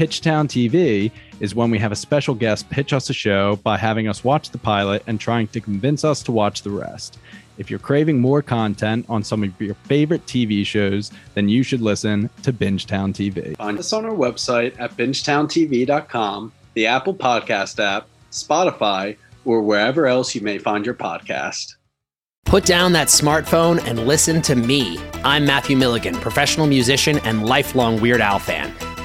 Pitchtown TV is when we have a special guest pitch us a show by having us watch the pilot and trying to convince us to watch the rest. If you're craving more content on some of your favorite TV shows, then you should listen to Bingetown TV. Find us on our website at bingetowntv.com, the Apple Podcast app, Spotify, or wherever else you may find your podcast. Put down that smartphone and listen to me. I'm Matthew Milligan, professional musician and lifelong Weird Al fan.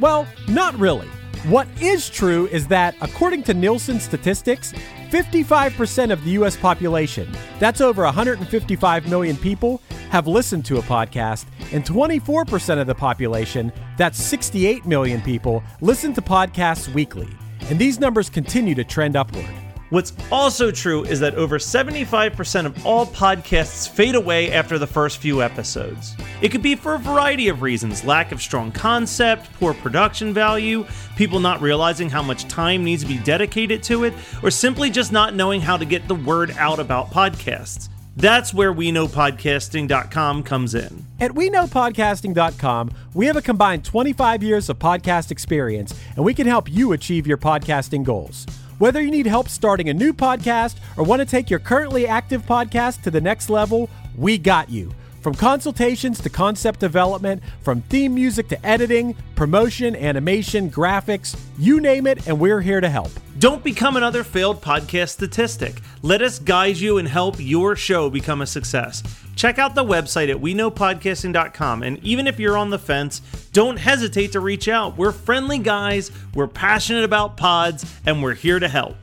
Well, not really. What is true is that, according to Nielsen statistics, 55% of the US population, that's over 155 million people, have listened to a podcast, and 24% of the population, that's 68 million people, listen to podcasts weekly. And these numbers continue to trend upward. What's also true is that over 75% of all podcasts fade away after the first few episodes. It could be for a variety of reasons lack of strong concept, poor production value, people not realizing how much time needs to be dedicated to it, or simply just not knowing how to get the word out about podcasts. That's where we know podcasting.com comes in. At we know podcasting.com, we have a combined 25 years of podcast experience, and we can help you achieve your podcasting goals. Whether you need help starting a new podcast or want to take your currently active podcast to the next level, we got you. From consultations to concept development, from theme music to editing, promotion, animation, graphics, you name it, and we're here to help. Don't become another failed podcast statistic. Let us guide you and help your show become a success. Check out the website at weknowpodcasting.com. And even if you're on the fence, don't hesitate to reach out. We're friendly guys, we're passionate about pods, and we're here to help.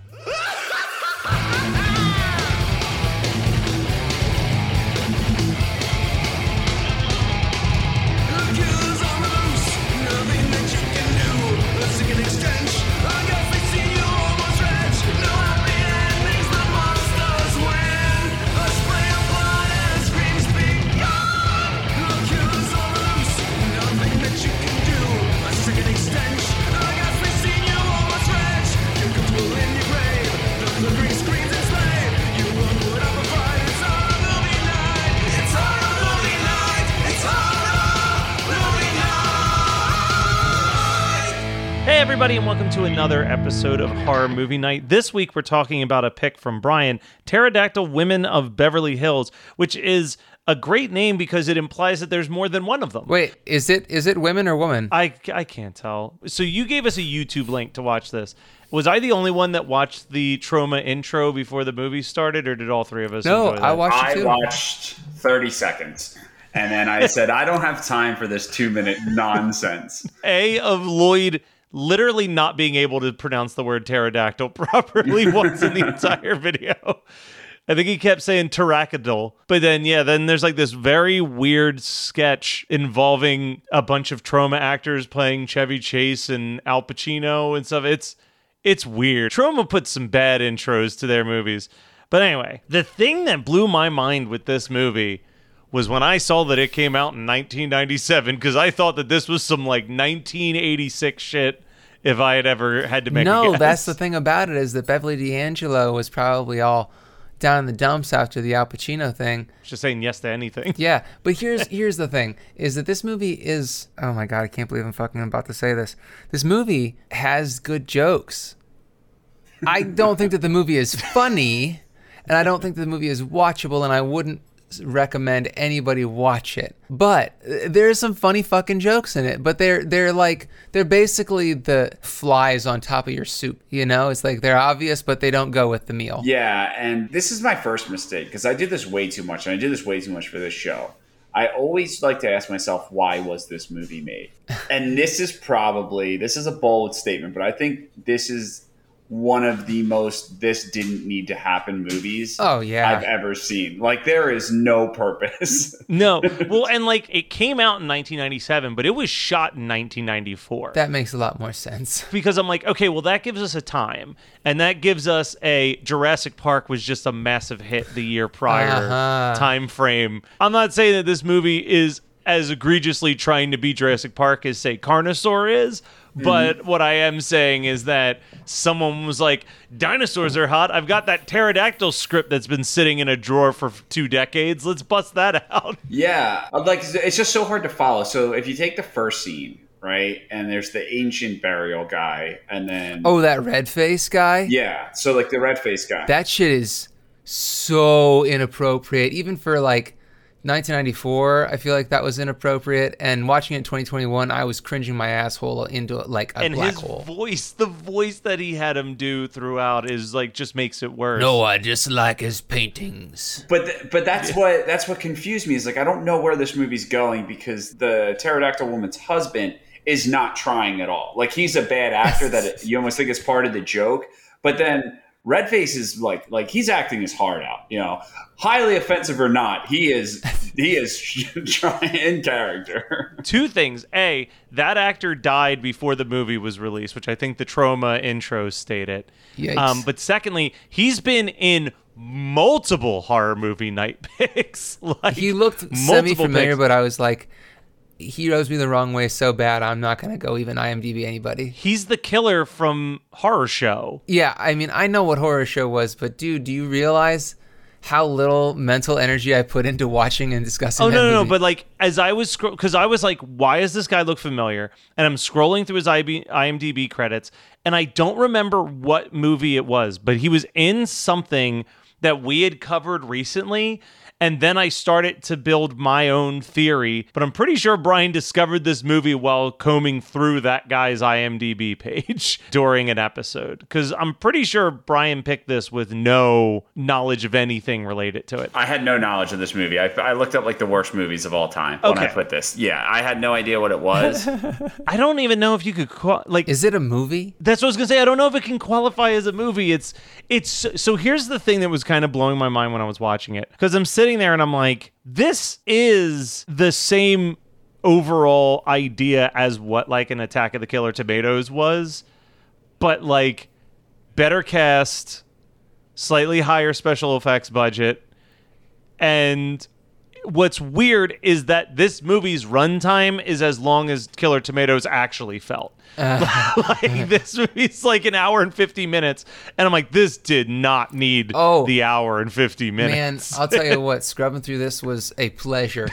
Everybody, and welcome to another episode of Horror Movie Night. This week, we're talking about a pick from Brian Pterodactyl Women of Beverly Hills, which is a great name because it implies that there's more than one of them. Wait, is it is it women or woman? I, I can't tell. So, you gave us a YouTube link to watch this. Was I the only one that watched the Troma intro before the movie started, or did all three of us? No, enjoy that? I watched it I watched 30 seconds. And then I said, I don't have time for this two minute nonsense. A of Lloyd literally not being able to pronounce the word pterodactyl properly once in the entire video. I think he kept saying pterodactyl, but then yeah, then there's like this very weird sketch involving a bunch of Troma actors playing Chevy Chase and Al Pacino and stuff. It's it's weird. Troma puts some bad intros to their movies. But anyway, the thing that blew my mind with this movie was when I saw that it came out in 1997 because I thought that this was some like 1986 shit. If I had ever had to make a no, that's the thing about it is that Beverly D'Angelo was probably all down in the dumps after the Al Pacino thing. just saying yes to anything. Yeah, but here's here's the thing: is that this movie is oh my god, I can't believe I'm fucking about to say this. This movie has good jokes. I don't think that the movie is funny, and I don't think that the movie is watchable, and I wouldn't recommend anybody watch it. But uh, there's some funny fucking jokes in it, but they're they're like they're basically the flies on top of your soup. You know, it's like they're obvious, but they don't go with the meal. Yeah, and this is my first mistake because I do this way too much, and I do this way too much for this show. I always like to ask myself, why was this movie made? And this is probably this is a bold statement, but I think this is one of the most this didn't need to happen movies Oh, yeah. I've ever seen. Like there is no purpose. No, well, and like it came out in 1997, but it was shot in 1994. That makes a lot more sense. because I'm like, okay, well, that gives us a time, and that gives us a Jurassic Park was just a massive hit the year prior Uh-huh. time frame. I'm not saying that this movie is as egregiously trying to be Jurassic Park as say Carnosaur is. Mm-hmm. But what I am saying is that someone was like, dinosaurs are hot. I've got that pterodactyl script that's been sitting in a drawer for two decades. Let's bust that out. Yeah, like it's just so hard to follow. So if you take the first scene, right, and there's the ancient burial guy, and then Oh, that red face guy? yeah, so like the red face guy. That shit is so inappropriate. Even for like 1994, I feel like that was inappropriate. And watching it in 2021, I was cringing my asshole into like a and black his hole. voice, the voice that he had him do throughout is like just makes it worse. No, I just like his paintings. But th- but that's what that's what confused me is like I don't know where this movie's going because the pterodactyl woman's husband is not trying at all. Like he's a bad actor that it, you almost think is part of the joke. But then Redface is like like he's acting his heart out. You know, highly offensive or not, he is he is trying in character. Two things. A, that actor died before the movie was released, which I think the Troma intro stated. Yikes. Um, but secondly, he's been in multiple horror movie night picks. like He looked semi-familiar, picks. but I was like, he rose me the wrong way so bad. I'm not gonna go even IMDb anybody. he's the killer from Horror Show. Yeah, I mean, I know what horror show was, but dude, do you realize how little mental energy I put into watching and discussing? Oh no, no, no! But like, as I was scroll, because I was like, why does this guy look familiar? And I'm scrolling through his IB- IMDb credits, and I don't remember what movie it was, but he was in something that we had covered recently. And then I started to build my own theory, but I'm pretty sure Brian discovered this movie while combing through that guy's IMDb page during an episode. Because I'm pretty sure Brian picked this with no knowledge of anything related to it. I had no knowledge of this movie. I, I looked up like the worst movies of all time when I put this. Yeah, I had no idea what it was. I don't even know if you could qual- like is it a movie? That's what I was gonna say. I don't know if it can qualify as a movie. It's it's so here's the thing that was kind of blowing my mind when I was watching it because I'm sitting there and I'm like, this is the same overall idea as what like an Attack of the Killer Tomatoes was, but like better cast, slightly higher special effects budget, and what's weird is that this movie's runtime is as long as Killer Tomatoes actually felt. Uh. like this movie's like an hour and 50 minutes and I'm like this did not need Oh. the hour and 50 minutes. Man, minutes. I'll tell you what, scrubbing through this was a pleasure.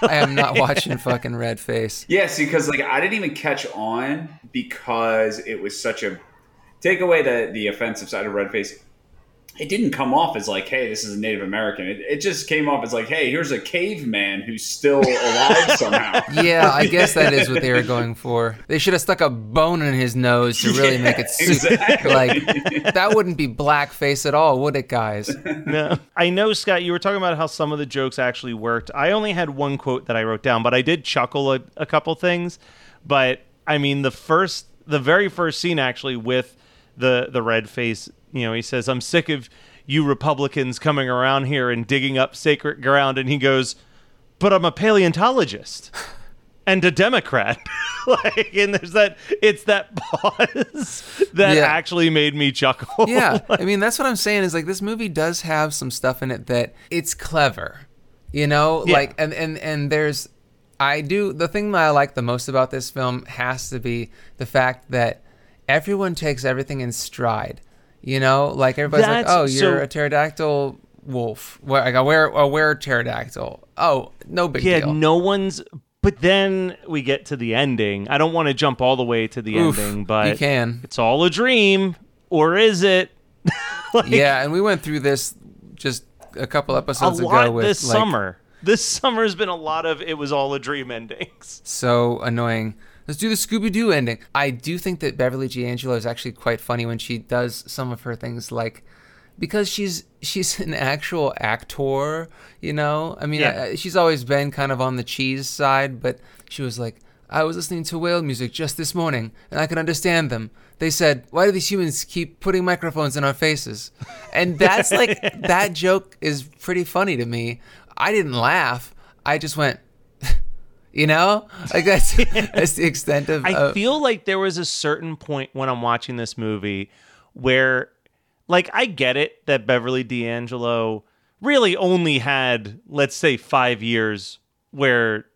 I am not watching fucking Red Face. Yeah, see, because like I didn't even catch on because it was such a take away the the offensive side of Redface. It didn't come off as like, hey, this is a Native American. It, it just came off as like, hey, here's a caveman who's still alive somehow. Yeah, I guess that is what they were going for. They should have stuck a bone in his nose to really make it suit. exactly. Like that wouldn't be blackface at all, would it, guys? no. I know Scott you were talking about how some of the jokes actually worked. I only had one quote that I wrote down, but I did chuckle a, a couple things. But I mean the first the very first scene actually with the the red face, you know, he says, "I'm sick of you Republicans coming around here and digging up sacred ground." And he goes, "But I'm a paleontologist." And a Democrat, like, and there's that. It's that pause that Yeah. actually made me chuckle. Yeah, I mean that's what I'm saying is like this movie does have some stuff in it that it's clever. You know, Yeah. like and and and there's I do the thing that I like the most about this film has to be the fact that everyone takes everything in stride. You know, like everybody's like, "Oh, you're so- a pterodactyl wolf. Where oh, like, I wear a wear pterodactyl. Oh, no big yeah, deal." Yeah, no one's. But then we get to the ending. I don't want to jump all the way to the Oof, ending, but you can. it's all a dream, or is it? Like, yeah, and we went through this just a couple a episodes lot ago with this like, summer. This summer's been a lot of it was all a dream endings. so annoying. Let's do the Scooby Doo ending. I do think that Beverly D'Angelo is actually quite funny when she does some of her things, like because she's she's an actual actor. You know, I mean, Yeah. uh, she's always been kind of on the cheese side, but she was like, I was listening to whale music just this morning, and I could understand them. They said, "Why do these humans keep putting microphones in our faces?" And that's like that joke is pretty funny to me. I didn't laugh. I just went, you know, like that's that's the extent of. I of- feel like there was a certain point when I'm watching this movie where, like, I get it that Beverly D'Angelo really only had, let's say, five years where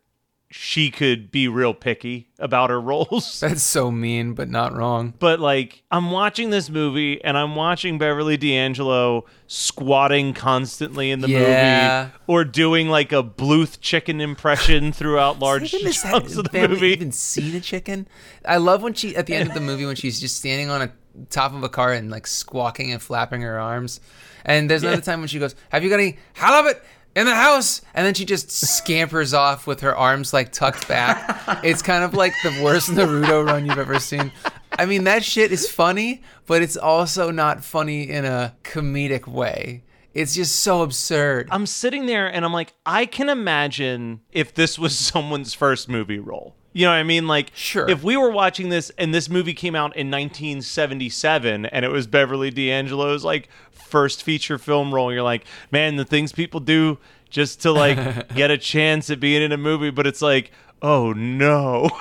she could be real picky about her roles. that's so mean, but not wrong. but like I'm watching this movie and I'm watching Beverly D'Angelo squatting constantly in the Yeah. movie or doing like a Bluth chicken impression throughout large chunks of the family movie. Even seen a chicken? I love when she at the end of the movie when she's just standing on a top of a car and like squawking and flapping her arms. And there's another time when she goes, "Have you got any halibut in the house?" And then she just scampers off with her arms like tucked back. It's kind of like the worst Naruto run you've ever seen. I mean, that shit is funny, but it's also not funny in a comedic way. It's just so absurd. I'm sitting there and I'm like, I can imagine if this was someone's first movie role. You know what I mean? Like, Sure. if we were watching this and this movie came out in 1977 and it was Beverly D'Angelo's like first feature film role, you're like, man, the things people do just to like get a chance at being in a movie, but it's like, oh no.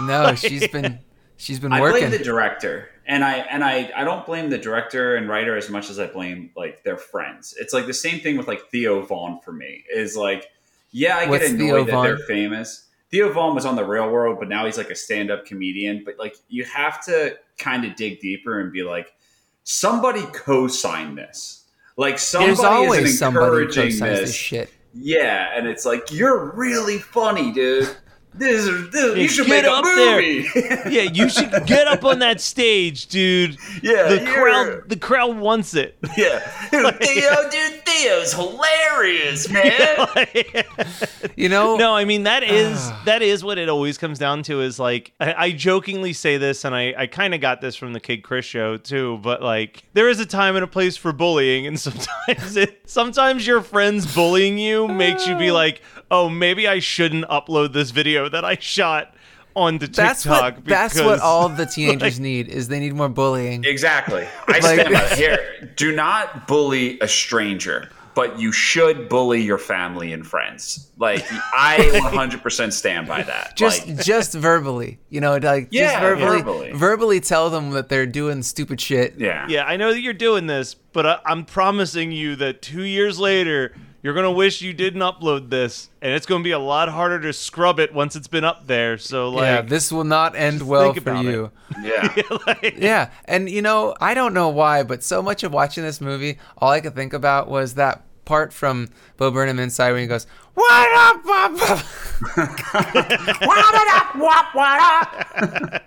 No, she's been she's been I working. blame the director, and I and I I don't blame the director and writer as much as I blame like their friends. It's like the same thing with like Theo Von for me. Is like, yeah, I What's get Theo annoyed that Von? they're famous. Theo Von was on the Real World, but now he's like a stand-up comedian. But like, you have to kind of dig deeper and be like, somebody co-signed this. Like somebody There's always is encouraging co-signs this. this shit. Yeah, and it's like you're really funny, dude. This is this, you should Get make a up there. movie. yeah, you should get up on that stage, dude. Yeah, the crowd the crowd wants it. Yeah. Theo, dude, Theo's hilarious, man. You know, No, I mean that is Ah. that is what it always comes down to. Is like I, I jokingly say this, and I I kind of got this from the Kidd Chris show too. But like there is a time and a place for bullying, and sometimes it sometimes your friends bullying you makes you be like, oh, maybe I shouldn't upload this video that I shot onto that's TikTok. what that's what all the teenagers need is they need more bullying. exactly. I Like- stand by. Here, do not bully a stranger, but you should bully your family and friends. Like I 100% stand by that. Just like, just verbally, you know, like just Yeah, verbally, verbally. verbally tell them that they're doing stupid shit. yeah. Yeah, I know that you're doing this, but I, I'm promising you that two years later, you're gonna wish you didn't upload this, and it's gonna be a lot harder to scrub it once it's been up there. So like, yeah, this will not end well for about you. Yeah. Yeah, and you know, I don't know why, but so much of watching this movie, all I could think about was that part from Bo Burnham Inside when he goes, "What up, wop, wop?"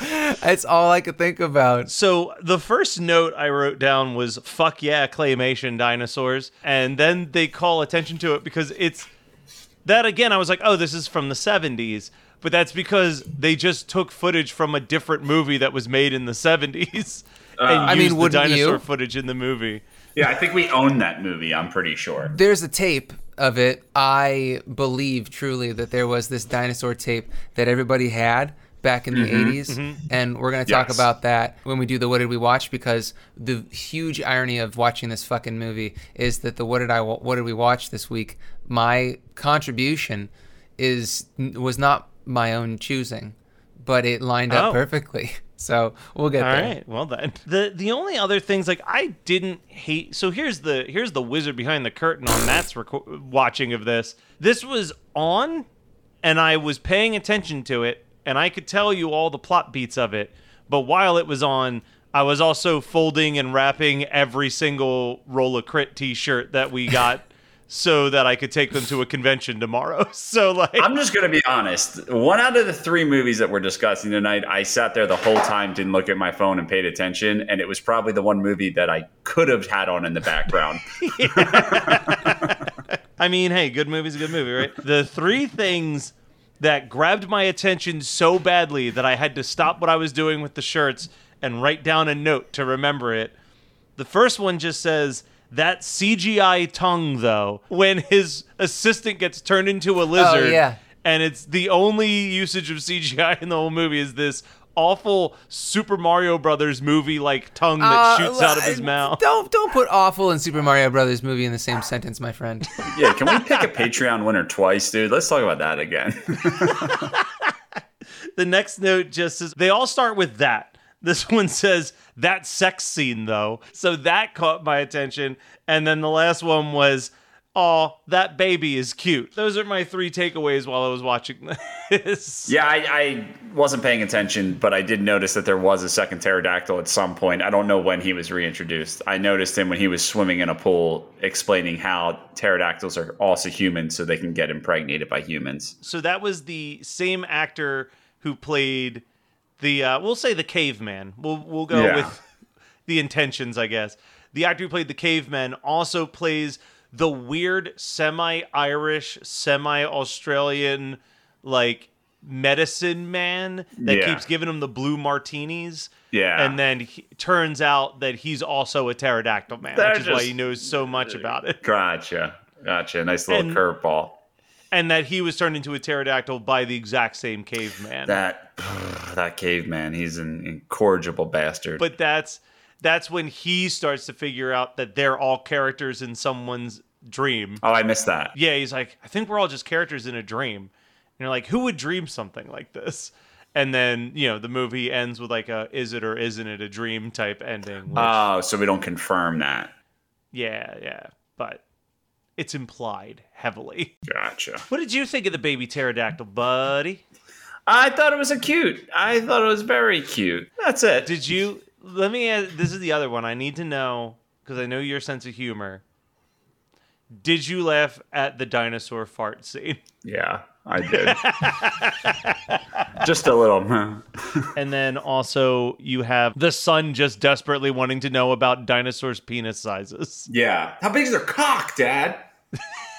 That's all I could think about. So the first note I wrote down was "fuck yeah, claymation dinosaurs," and then they call attention to it because it's that again. I was like, oh, this is from the '70s, but that's because they just took footage from a different movie that was made in the '70s uh, and I mean, used the dinosaur you? footage in the movie. Yeah, I think we own that movie, I'm pretty sure. There's a tape of it. I believe truly that there was this dinosaur tape that everybody had back in the mm-hmm, 80s. Mm-hmm. And we're going to talk Yes. about that when we do the What Did We Watch because the huge irony of watching this fucking movie is that the What Did I What Did We Watch this week, my contribution is was not my own choosing, but it lined up Oh. perfectly. So we'll get All there. right. Well then, the the only other things like I didn't hate. So here's the here's the wizard behind the curtain on Matt's reco- watching of this. This was on, and I was paying attention to it, and I could tell you all the plot beats of it. But while it was on, I was also folding and wrapping every single roll of crit T-shirt that we got. So that I could take them to a convention tomorrow. So like, I'm just gonna be honest. One out of the three movies that we're discussing tonight, I sat there the whole time, didn't look at my phone, and paid attention. And it was probably the one movie that I could have had on in the background. I mean, hey, good movie's a good movie, right? the three things that grabbed my attention so badly that I had to stop what I was doing with the shirts and write down a note to remember it. The first one just says, that CGI tongue, though, when his assistant gets turned into a lizard. yeah. And it's the only usage of CGI in the whole movie is this awful Super Mario Brothers movie like tongue that Uh, shoots out of his mouth. Don't don't put awful and Super Mario Brothers movie in the same sentence, my friend. yeah, can we pick a Patreon winner twice, dude? Let's talk about that again. the next note just says they all start with that. This one says that sex scene though. So that caught my attention. And then the last one was, oh, that baby is cute. Those are my three takeaways while I was watching this. yeah, I, I wasn't paying attention, but I did notice that there was a second pterodactyl at some point. I don't know when he was reintroduced. I noticed him when he was swimming in a pool, explaining how pterodactyls are also humans, so they can get impregnated by humans. So that was the same actor who played the uh, we'll say the caveman. We'll we'll go Yeah. with the intentions, I guess. The actor who played the caveman also plays the weird semi-Irish, semi-Australian like medicine man that Yeah. keeps giving him the blue martinis. Yeah. And then he, turns out that he's also a pterodactyl man, They're which is why he knows so much about it. Gotcha, gotcha. Nice little curveball. And that he was turned into a pterodactyl by the exact same caveman. That that caveman, he's an incorrigible bastard. but that's that's when he starts to figure out that they're all characters in someone's dream. oh, I missed that. Yeah, he's like, I think we're all just characters in a dream. And you're like, who would dream something like this? And then you know the movie ends with like a is it or isn't it a dream type ending. Which, Oh, so we don't confirm that. yeah, yeah, but it's implied heavily. Gotcha. What did you think of the baby pterodactyl, buddy? I thought it was a cute. I thought it was very cute. That's it. Did you? Let me. Ask, this is the other one. I need to know because I know your sense of humor. Did you laugh at the dinosaur fart scene? yeah, I did. Just a little. And then also you have the son just desperately wanting to know about dinosaurs' penis sizes. yeah. How big is their cock, Dad?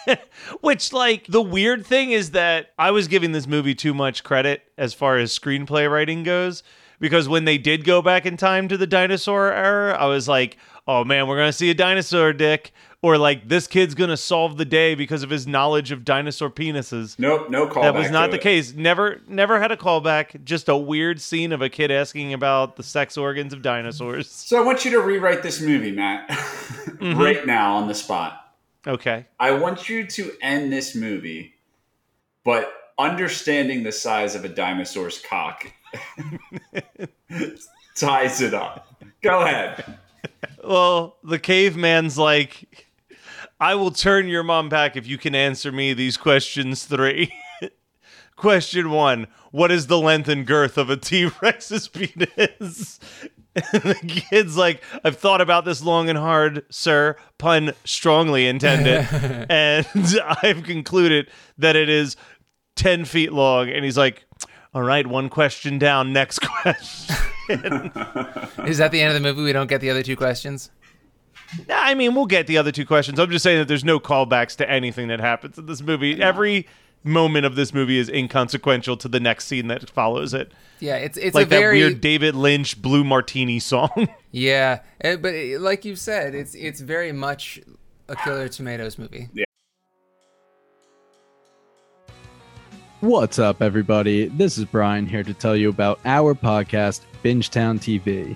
Which, like, the weird thing is that I was giving this movie too much credit as far as screenplay writing goes. Because when they did go back in time to the dinosaur era, I was like, oh man, we're going to see a dinosaur dick. Or like, this kid's going to solve the day because of his knowledge of dinosaur penises. Nope, no call. that was not the case. Never, never had a callback. Just a weird scene of a kid asking about the sex organs of dinosaurs. So I want you to rewrite this movie, Matt, mm-hmm. right now on the spot. Okay. I want you to end this movie, but understanding the size of a dinosaur's cock ties it up. Go ahead. Well, the caveman's like, I will turn your mom back if you can answer me these questions three. Question one What is the length and girth of a T Rex's penis? And the kid's like, I've thought about this long and hard, sir. Pun strongly intended. and I've concluded that it is 10 feet long. And he's like, All right, one question down. Next question. Is that the end of the movie? We don't get the other two questions. Nah, I mean, we'll get the other two questions. I'm just saying that there's no callbacks to anything that happens in this movie. Every moment of this movie is inconsequential to the next scene that follows it. Yeah, it's it's like a very that weird David Lynch Blue Martini song. yeah, eh, but eh, like you said, it's it's very much a Killer Tomatoes movie. Yeah. What's up, everybody? This is Brian here to tell you about our podcast, Bingetown TV.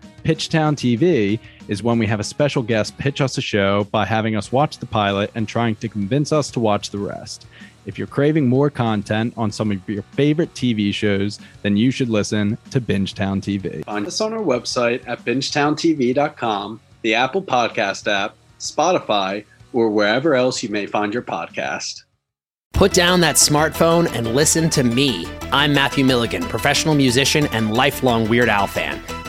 Pitchtown TV is when we have a special guest pitch us a show by having us watch the pilot and trying to convince us to watch the rest. If you're craving more content on some of your favorite TV shows, then you should listen to Bingetown TV. Find us on our website at bingetowntv.com, the Apple Podcast app, Spotify, or wherever else you may find your podcast. Put down that smartphone and listen to me. I'm Matthew Milligan, professional musician and lifelong Weird Al fan.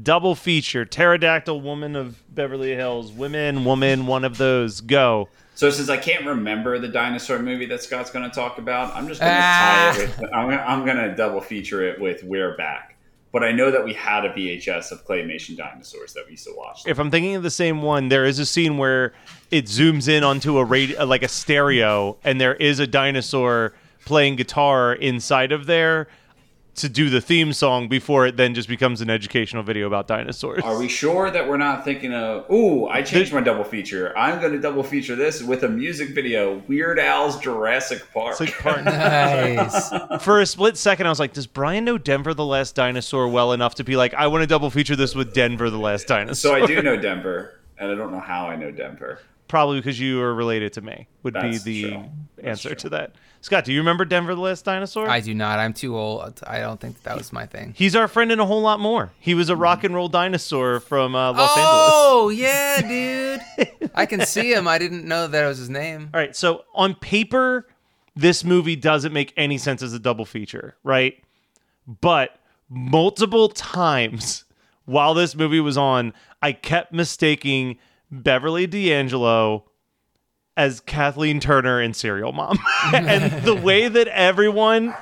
Double feature: Pterodactyl Woman of Beverly Hills, Women, Woman, one of those. Go. So since I can't remember the dinosaur movie that Scott's going to talk about, I'm just going to Ah. tie it with. I'm, I'm going to double feature it with We're Back. But I know that we had a VHS of claymation dinosaurs that we used to watch. If I'm thinking of the same one, there is a scene where it zooms in onto a radio, like a stereo, and there is a dinosaur playing guitar inside of there to do the theme song before it then just becomes an educational video about dinosaurs. Are we sure that we're not thinking of? Ooh, I changed my double feature. I'm going to double feature this with a music video: Weird Al's Jurassic Park. Like part- Nice. For a split second, I was like, "Does Brian know Denver the Last Dinosaur well enough to be like, I want to double feature this with Denver the Last Dinosaur"? so I do know Denver, and I don't know how I know Denver. Probably because you are related to me. Would That's be the true. Answer true. to that. Scott, do you remember Denver the Last Dinosaur? I do not. I'm too old. I don't think that was my thing. He's our friend and a whole lot more. He was a rock and roll dinosaur from uh, Los Angeles. oh yeah, dude. I can see him. I didn't know that was his name. All right, so on paper, this movie doesn't make any sense as a double feature, right? But multiple times while this movie was on, I kept mistaking Beverly D'Angelo as Kathleen Turner in Serial Mom. and the way that everyone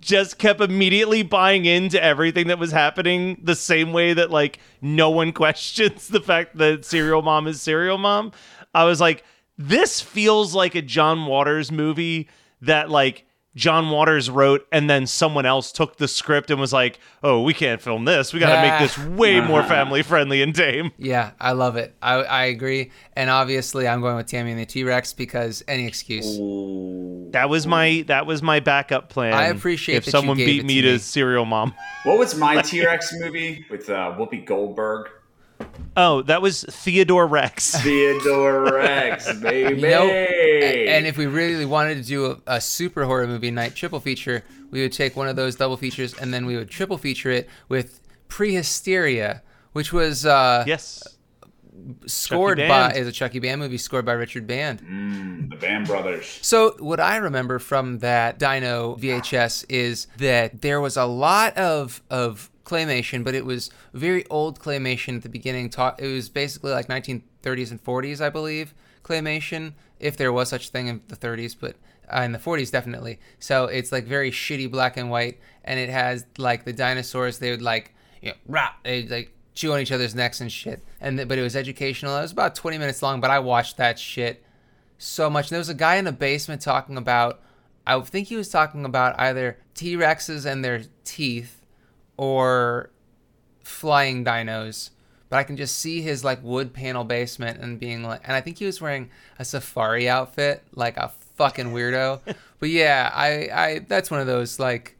just kept immediately buying into everything that was happening the same way that like no one questions the fact that serial mom is serial mom i was like this feels like a john waters movie that like john waters wrote and then someone else took the script and was like oh we can't film this we got to make this way more family friendly and tame Yeah, I love it. I, I agree. And obviously, I'm going with Tammy and the T Rex because any excuse. that was my that was my backup plan I appreciate if that you someone gave beat it me to to me. serial mom What was my T Rex movie with uh, Whoopi Goldberg? Oh that was theodore rex Theodore Rex, baby. You know, and if we really wanted to do a, a super horror movie night triple feature, we would take one of those double features and then we would triple feature it with Prehysteria, which was uh, yes scored by is a Chucky Band movie scored by Richard Band. the Band Brothers. So what I remember from that Dino VHS is that there was a lot of of claymation, but it was very old claymation at the beginning. Ta- It was basically like 1930s and 40s, I believe, claymation, if there was such a thing in the 30s, but uh, in the 40s definitely. So it's like very shitty black and white, and it has like the dinosaurs. They would like you know, rah, they like chew on each other's necks and shit. And th- but it was educational. It was about 20 minutes long, but I watched that shit so much. There was a guy in the basement talking about, I think he was talking about either T Rexes and their teeth or flying dinos. But I can just see his like wood panel basement and being like, and I think he was wearing a safari outfit, like a fucking weirdo. but yeah, I, I that's one of those like,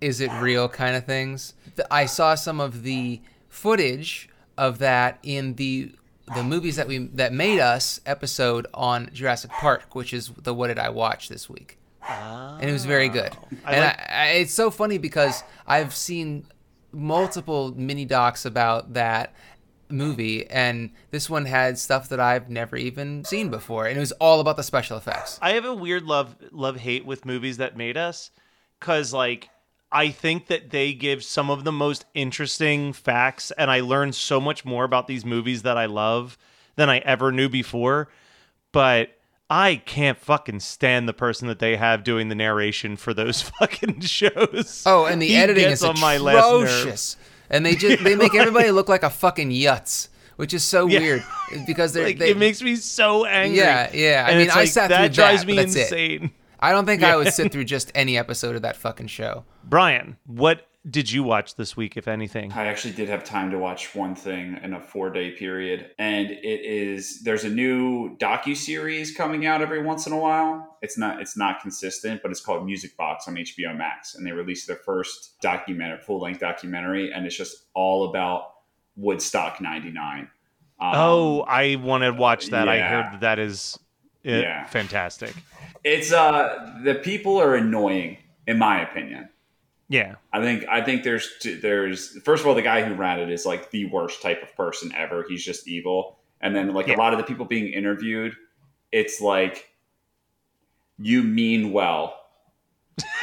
is it real kind of things. I saw some of the footage of that in the the movies that we that made us episode on Jurassic Park, which is the what did I watch this week, and it was very good. Oh. and like- I, I, it's so funny because I've seen multiple mini docs about that movie, and this one had stuff that I've never even seen before, and it was all about the special effects. I have a weird love love hate with movies that made us cuz like I think that they give some of the most interesting facts and I learned so much more about these movies that I love than I ever knew before. But I can't fucking stand the person that they have doing the narration for those fucking shows. Oh, and the He editing is on my last nerve. atrocious. And they just they make everybody look like a fucking yutz, which is so Yeah. weird because they're Like they, it makes me so angry. Yeah, yeah. I And mean, I like, sat that through drives that, drives me that's it. Insane. I don't think I would sit through just any episode of that fucking show. Brian, what did you watch this week, if anything? I actually did have time to watch one thing in a four day period, and it is there's a new docu series coming out every once in a while. It's not it's not consistent, but it's called Music Box on HBO Max, and they released their first documentary, full length documentary, and it's just all about Woodstock '99. Um, oh, I want to watch that. I heard that that is uh, Yeah. fantastic. it's uh the people are annoying in my opinion. Yeah. I think I think there's there's first of all the guy who ran it is like the worst type of person ever. He's just evil. And then like Yeah. a lot of the people being interviewed, it's like you mean well,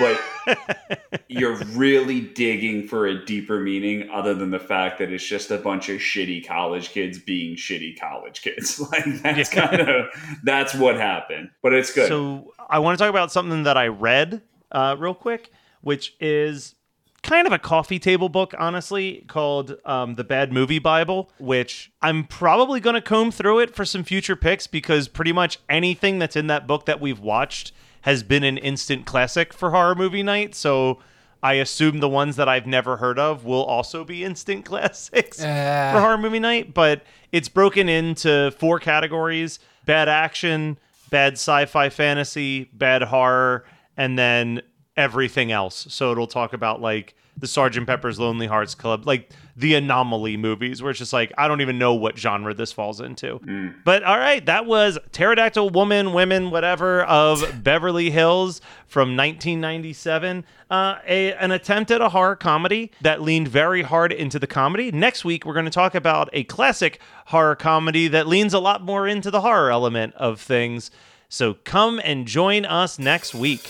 but you're really digging for a deeper meaning other than the fact that it's just a bunch of shitty college kids being shitty college kids. like that's kind of that's what happened. But it's good. So I want to talk about something that I read uh, real quick, which is kind of a coffee table book, honestly, called um, The Bad Movie Bible, which I'm probably going to comb through it for some future picks because pretty much anything that's in that book that we've watched has been an instant classic for horror movie night. So I assume the ones that I've never heard of will also be instant classics Ah. for horror movie night. But it's broken into four categories bad action, bad sci fi fantasy, bad horror, and then everything else. So it'll talk about like the Sergeant Pepper's Lonely Hearts Club, like the anomaly movies, where it's just like I don't even know what genre this falls into. But all right, that was Pterodactyl Woman, Women, whatever of Beverly Hills from 1997. Uh, a, an attempt at a horror comedy that leaned very hard into the comedy. Next week, we're going to talk about a classic horror comedy that leans a lot more into the horror element of things. So come and join us next week.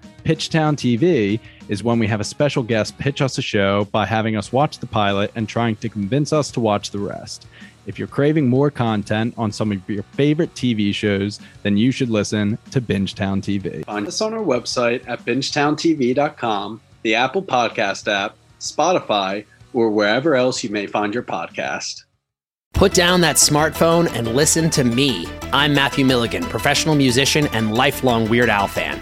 Pitchtown TV is when we have a special guest pitch us a show by having us watch the pilot and trying to convince us to watch the rest. If you're craving more content on some of your favorite TV shows, then you should listen to Bingetown TV. Find us on our website at bingetowntv.com, the Apple Podcast app, Spotify, or wherever else you may find your podcast. Put down that smartphone and listen to me. I'm Matthew Milligan, professional musician and lifelong Weird Al fan.